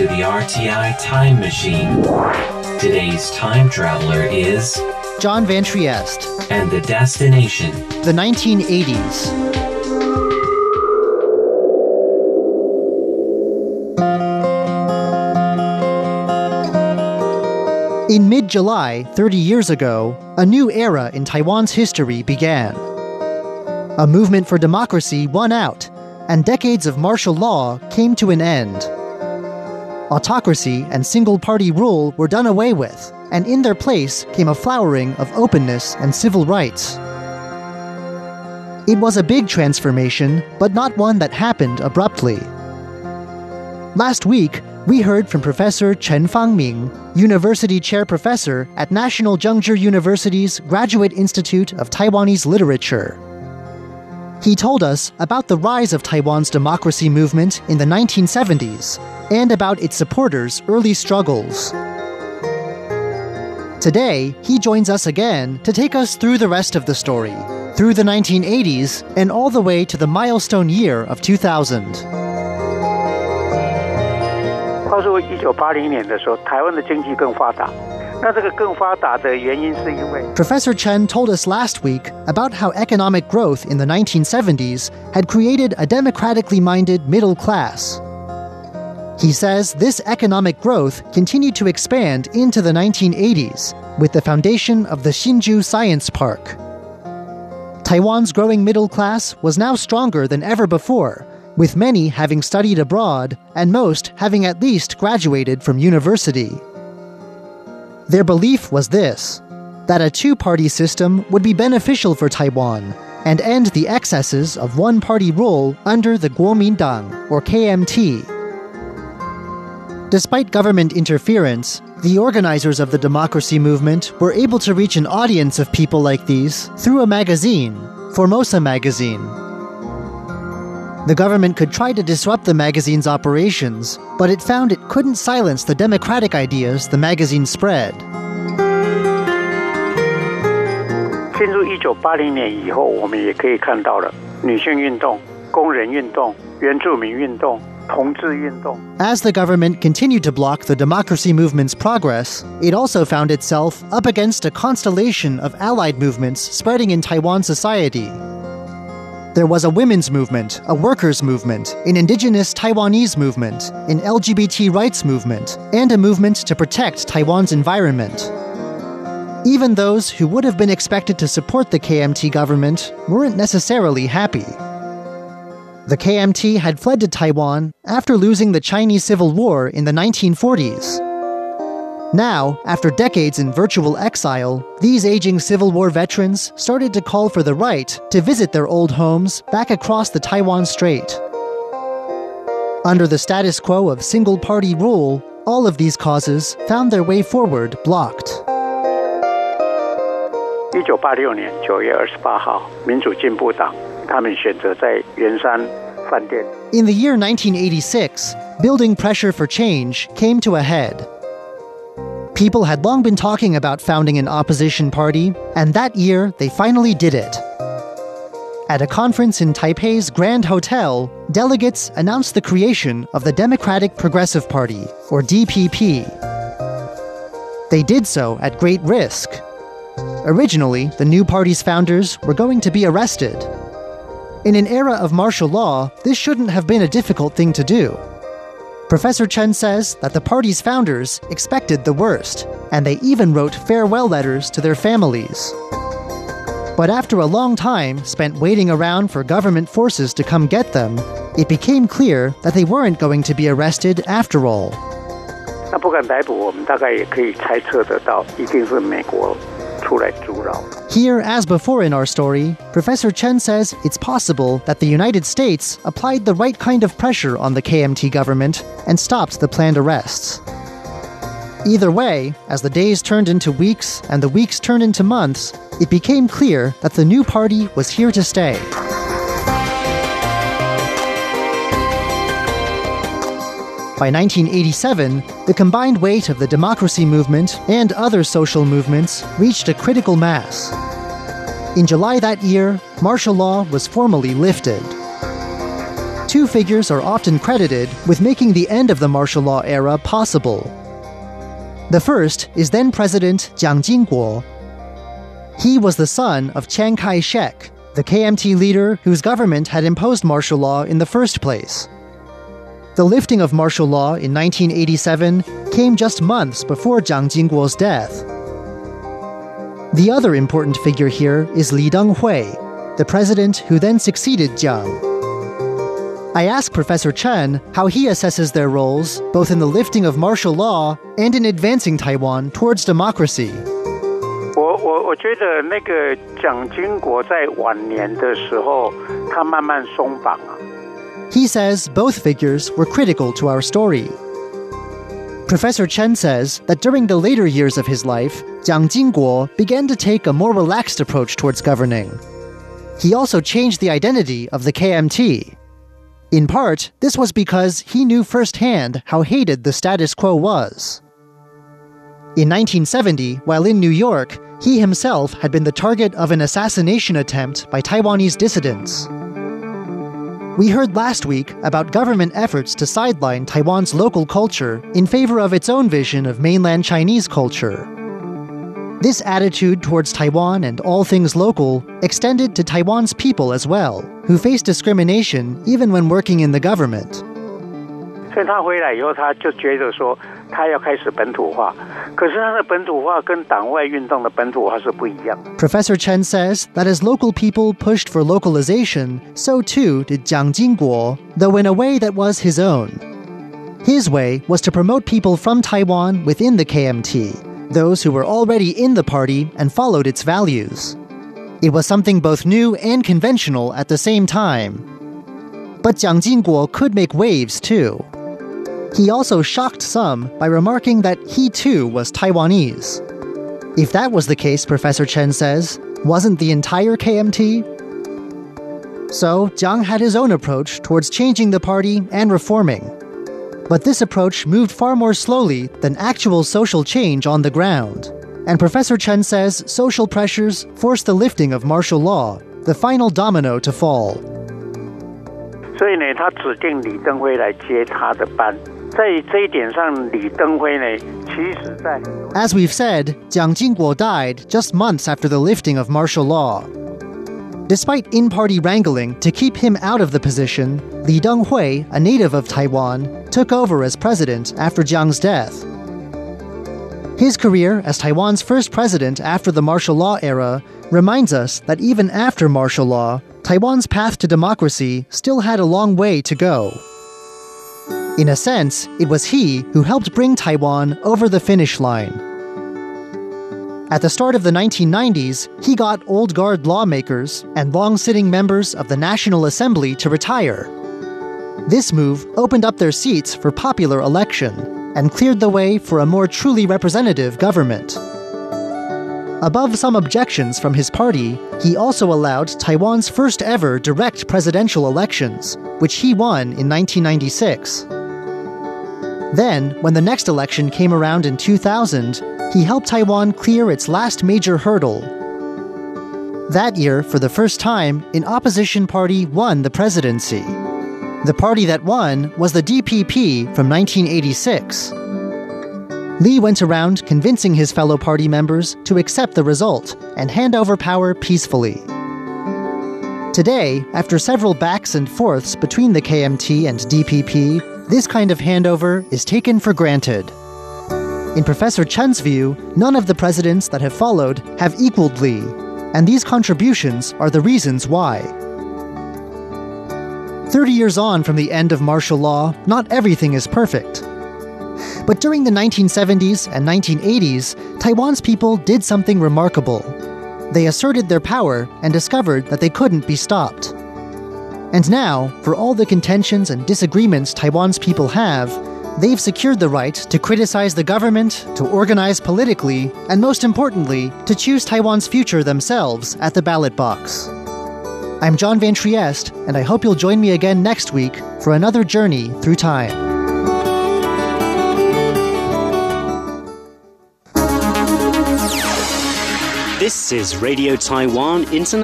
to the RTI Time Machine. Today's time traveler is John Van Trieste, and the destination. the 1980s. In mid July, 30 years ago, a new era in Taiwan's history began. A movement for democracy won out, and decades of martial law came to an end. Autocracy and single party rule were done away with, and in their place came a flowering of openness and civil rights. It was a big transformation, but not one that happened abruptly. Last week, we heard from Professor Chen Fangming, University Chair Professor at National Zhengzhi University's Graduate Institute of Taiwanese Literature. He told us about the rise of Taiwan's democracy movement in the 1970s and about its supporters' early struggles. Today, he joins us again to take us through the rest of the story, through the 1980s and all the way to the milestone year of 2000. 话说，一九八零年的时候，台湾的经济更发达。 Professor Chen told us last week about how economic growth in the 1970s had created a democratically minded middle class. He says this economic growth continued to expand into the 1980s with the foundation of the Hsinchu Science Park. Taiwan's growing middle class was now stronger than ever before, with many having studied abroad and most having at least graduated from university. Their belief was this that a two party system would be beneficial for Taiwan and end the excesses of one party rule under the Kuomintang, or KMT. Despite government interference, the organizers of the democracy movement were able to reach an audience of people like these through a magazine, Formosa Magazine. The government could try to disrupt the magazine's operations, but it found it couldn't silence the democratic ideas the magazine spread. 进入一九八零年以后，我们也可以看到了女性运动、工人运动、原住民运动、同志运动。 As the government continued to block the democracy movement's progress, it also found itself up against a constellation of allied movements spreading in Taiwan society. There was a women's movement, a workers' movement, an indigenous Taiwanese movement, an LGBT rights movement, and a movement to protect Taiwan's environment. Even those who would have been expected to support the KMT government weren't necessarily happy. The KMT had fled to Taiwan after losing the Chinese Civil War in the 1940s. Now, after decades in virtual exile, these aging Civil War veterans started to call for the right to visit their old homes back across the Taiwan Strait. Under the status quo of single party rule, all of these causes found their way forward blocked. 一九八六年九月二十八号，民主进步党他们选择在圆山饭店 In the year 1986, building pressure for change came to a head. People had long been talking about founding an opposition party, and that year they finally did it. At a conference in Taipei's Grand Hotel, delegates announced the creation of the Democratic Progressive Party, or DPP. They did so at great risk. Originally, the new party's founders were going to be arrested. In an era of martial law, this shouldn't have been a difficult thing to do. Professor Chen says that the party's founders expected the worst, and they even wrote farewell letters to their families. But after a long time spent waiting around for government forces to come get them, it became clear that they weren't going to be arrested after all. 那不敢逮捕，我们大概也可以猜测得到，一定是美国出来阻扰。 here, as before in our story, Professor Chen says it's possible that the United States applied the right kind of pressure on the KMT government and stopped the planned arrests. Either way, as the days turned into weeks and the weeks turned into months, it became clear that the new party was here to stay. By 1987, the combined weight of the democracy movement and other social movements reached a critical mass. In July that year, martial law was formally lifted. two figures are often credited with making the end of the martial law era possible. The first is then President Jiang Jingguo. He was the son of Chiang Kai shek, the KMT leader whose government had imposed martial law in the first place. The lifting of martial law in 1987 came just months before Jiang Jingguo's death. The other important figure here is Li Denghui, the president who then succeeded Jiang. I asked Professor Chen how he assesses their roles both in the lifting of martial law and in advancing Taiwan towards democracy. 我我我觉得那个蒋经国在晚年的时候，他慢慢松绑啊。 he says both figures were critical to our story. Professor Chen says that during the later years of his life, Jiang Jingguo began to take a more relaxed approach towards governing. He also changed the identity of the KMT. In part, this was because he knew firsthand how hated the status quo was. In 1970, while in New York, he himself had been the target of an assassination attempt by Taiwanese dissidents. We heard last week about government efforts to sideline Taiwan's local culture in favor of its own vision of mainland Chinese culture. This attitude towards Taiwan and all things local extended to Taiwan's people as well, who face discrimination even when working in the government. 所以他回来以后，他就觉得说， 他要开始本土化。可是他的本土化跟党外运动的本土化是不一样。Professor Chen says that as local people pushed for localization, so too did Jiang Jingguo, though in a way that was his own. His way was to promote people from Taiwan within the KMT, those who were already in the party and followed its values. It was something both new and conventional at the same time. But Jiang Jingguo could make waves too. He also shocked some by remarking that he too was Taiwanese. If that was the case, Professor Chen says, wasn't the entire KMT? So, Jiang had his own approach towards changing the party and reforming. But this approach moved far more slowly than actual social change on the ground. And Professor Chen says social pressures forced the lifting of martial law, the final domino to fall. 所以呢，他指定李登辉来接他的班。 as we've said, Jiang Jingguo died just months after the lifting of martial law. Despite in party wrangling to keep him out of the position, Li Denghui, a native of Taiwan, took over as president after Jiang's death. His career as Taiwan's first president after the martial law era reminds us that even after martial law, Taiwan's path to democracy still had a long way to go. In a sense, it was he who helped bring Taiwan over the finish line. At the start of the 1990s, he got old guard lawmakers and long sitting members of the National Assembly to retire. This move opened up their seats for popular election and cleared the way for a more truly representative government. Above some objections from his party, he also allowed Taiwan's first ever direct presidential elections, which he won in 1996. Then, when the next election came around in 2000, he helped Taiwan clear its last major hurdle. That year, for the first time, an opposition party won the presidency. The party that won was the DPP from 1986. Lee went around convincing his fellow party members to accept the result and hand over power peacefully. Today, after several backs and forths between the KMT and DPP, this kind of handover is taken for granted. In Professor Chen's view, none of the presidents that have followed have equaled Lee, and these contributions are the reasons why. 30 years on from the end of martial law, not everything is perfect. But during the 1970s and 1980s, Taiwan's people did something remarkable. They asserted their power and discovered that they couldn't be stopped. And now, for all the contentions and disagreements Taiwan's people have, they've secured the right to criticize the government, to organize politically, and most importantly, to choose Taiwan's future themselves at the ballot box. I'm John Van Trieste, and I hope you'll join me again next week for another journey through time. This is Radio Taiwan International.